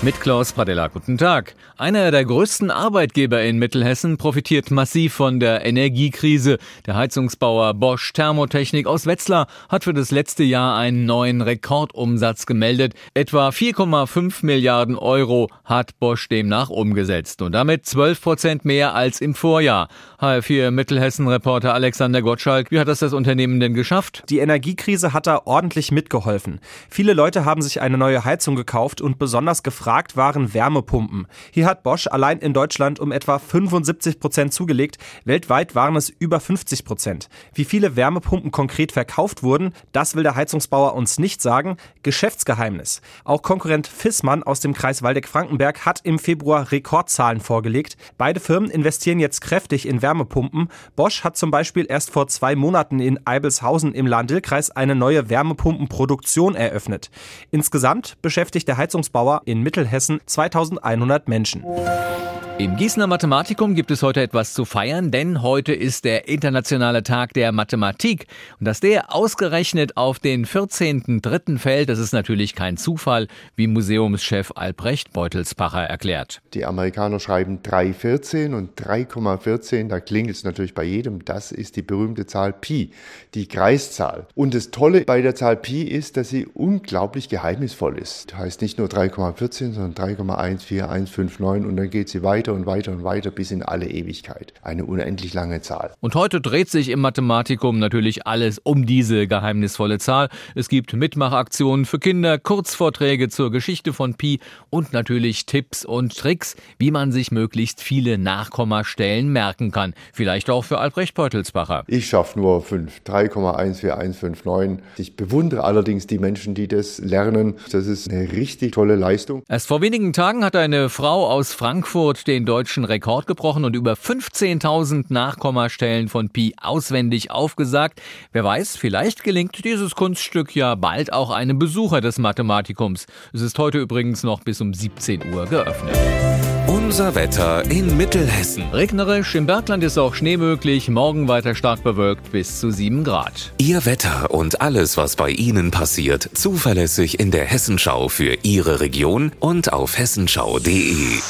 Mit Klaus Pradella, guten Tag. Einer der größten Arbeitgeber in Mittelhessen profitiert massiv von der Energiekrise. Der Heizungsbauer Bosch Thermotechnik aus Wetzlar hat für das letzte Jahr einen neuen Rekordumsatz gemeldet. Etwa 4,5 Milliarden Euro hat Bosch demnach umgesetzt und damit 12 Prozent mehr als im Vorjahr. HR4 Mittelhessen-Reporter Alexander Gottschalk, wie hat das das Unternehmen denn geschafft? Die Energiekrise hat da ordentlich mitgeholfen. Viele Leute haben sich eine neue Heizung gekauft und besonders gefragt, gefragt waren Wärmepumpen. Hier hat Bosch allein in Deutschland um etwa 75 Prozent zugelegt. Weltweit waren es über 50 Prozent. Wie viele Wärmepumpen konkret verkauft wurden, das will der Heizungsbauer uns nicht sagen. Geschäftsgeheimnis. Auch Konkurrent Fissmann aus dem Kreis Waldeck-Frankenberg hat im Februar Rekordzahlen vorgelegt. Beide Firmen investieren jetzt kräftig in Wärmepumpen. Bosch hat zum Beispiel erst vor zwei Monaten in Eibelshausen im Lahn-Dill-Kreis eine neue Wärmepumpenproduktion eröffnet. Insgesamt beschäftigt der Heizungsbauer in Mittel Mittelhessen 2100 Menschen. Im Gießener Mathematikum gibt es heute etwas zu feiern, denn heute ist der internationale Tag der Mathematik. Und dass der ausgerechnet auf den 14.3. fällt, das ist natürlich kein Zufall, wie Museumschef Albrecht Beutelspacher erklärt. Die Amerikaner schreiben 3,14 und 3,14, da klingt es natürlich bei jedem, das ist die berühmte Zahl Pi, die Kreiszahl. Und das Tolle bei der Zahl Pi ist, dass sie unglaublich geheimnisvoll ist. Das heißt nicht nur 3,14, sondern 3,14159 und dann geht sie weiter und weiter und weiter bis in alle Ewigkeit. Eine unendlich lange Zahl. Und heute dreht sich im Mathematikum natürlich alles um diese geheimnisvolle Zahl. Es gibt Mitmachaktionen für Kinder, Kurzvorträge zur Geschichte von Pi und natürlich Tipps und Tricks, wie man sich möglichst viele Nachkommastellen merken kann. Vielleicht auch für Albrecht Beutelsbacher. Ich schaffe nur 5, 3,14159. Ich bewundere allerdings die Menschen, die das lernen. Das ist eine richtig tolle Leistung. Erst vor wenigen Tagen hat eine Frau aus Frankfurt den deutschen Rekord gebrochen und über 15.000 Nachkommastellen von Pi auswendig aufgesagt. Wer weiß, vielleicht gelingt dieses Kunststück ja bald auch einem Besucher des Mathematikums. Es ist heute übrigens noch bis um 17 Uhr geöffnet. Unser Wetter in Mittelhessen. Regnerisch, im Bergland ist auch Schnee möglich, morgen weiter stark bewölkt bis zu 7 Grad. Ihr Wetter und alles, was bei Ihnen passiert, zuverlässig in der Hessenschau für Ihre Region und auf hessenschau.de.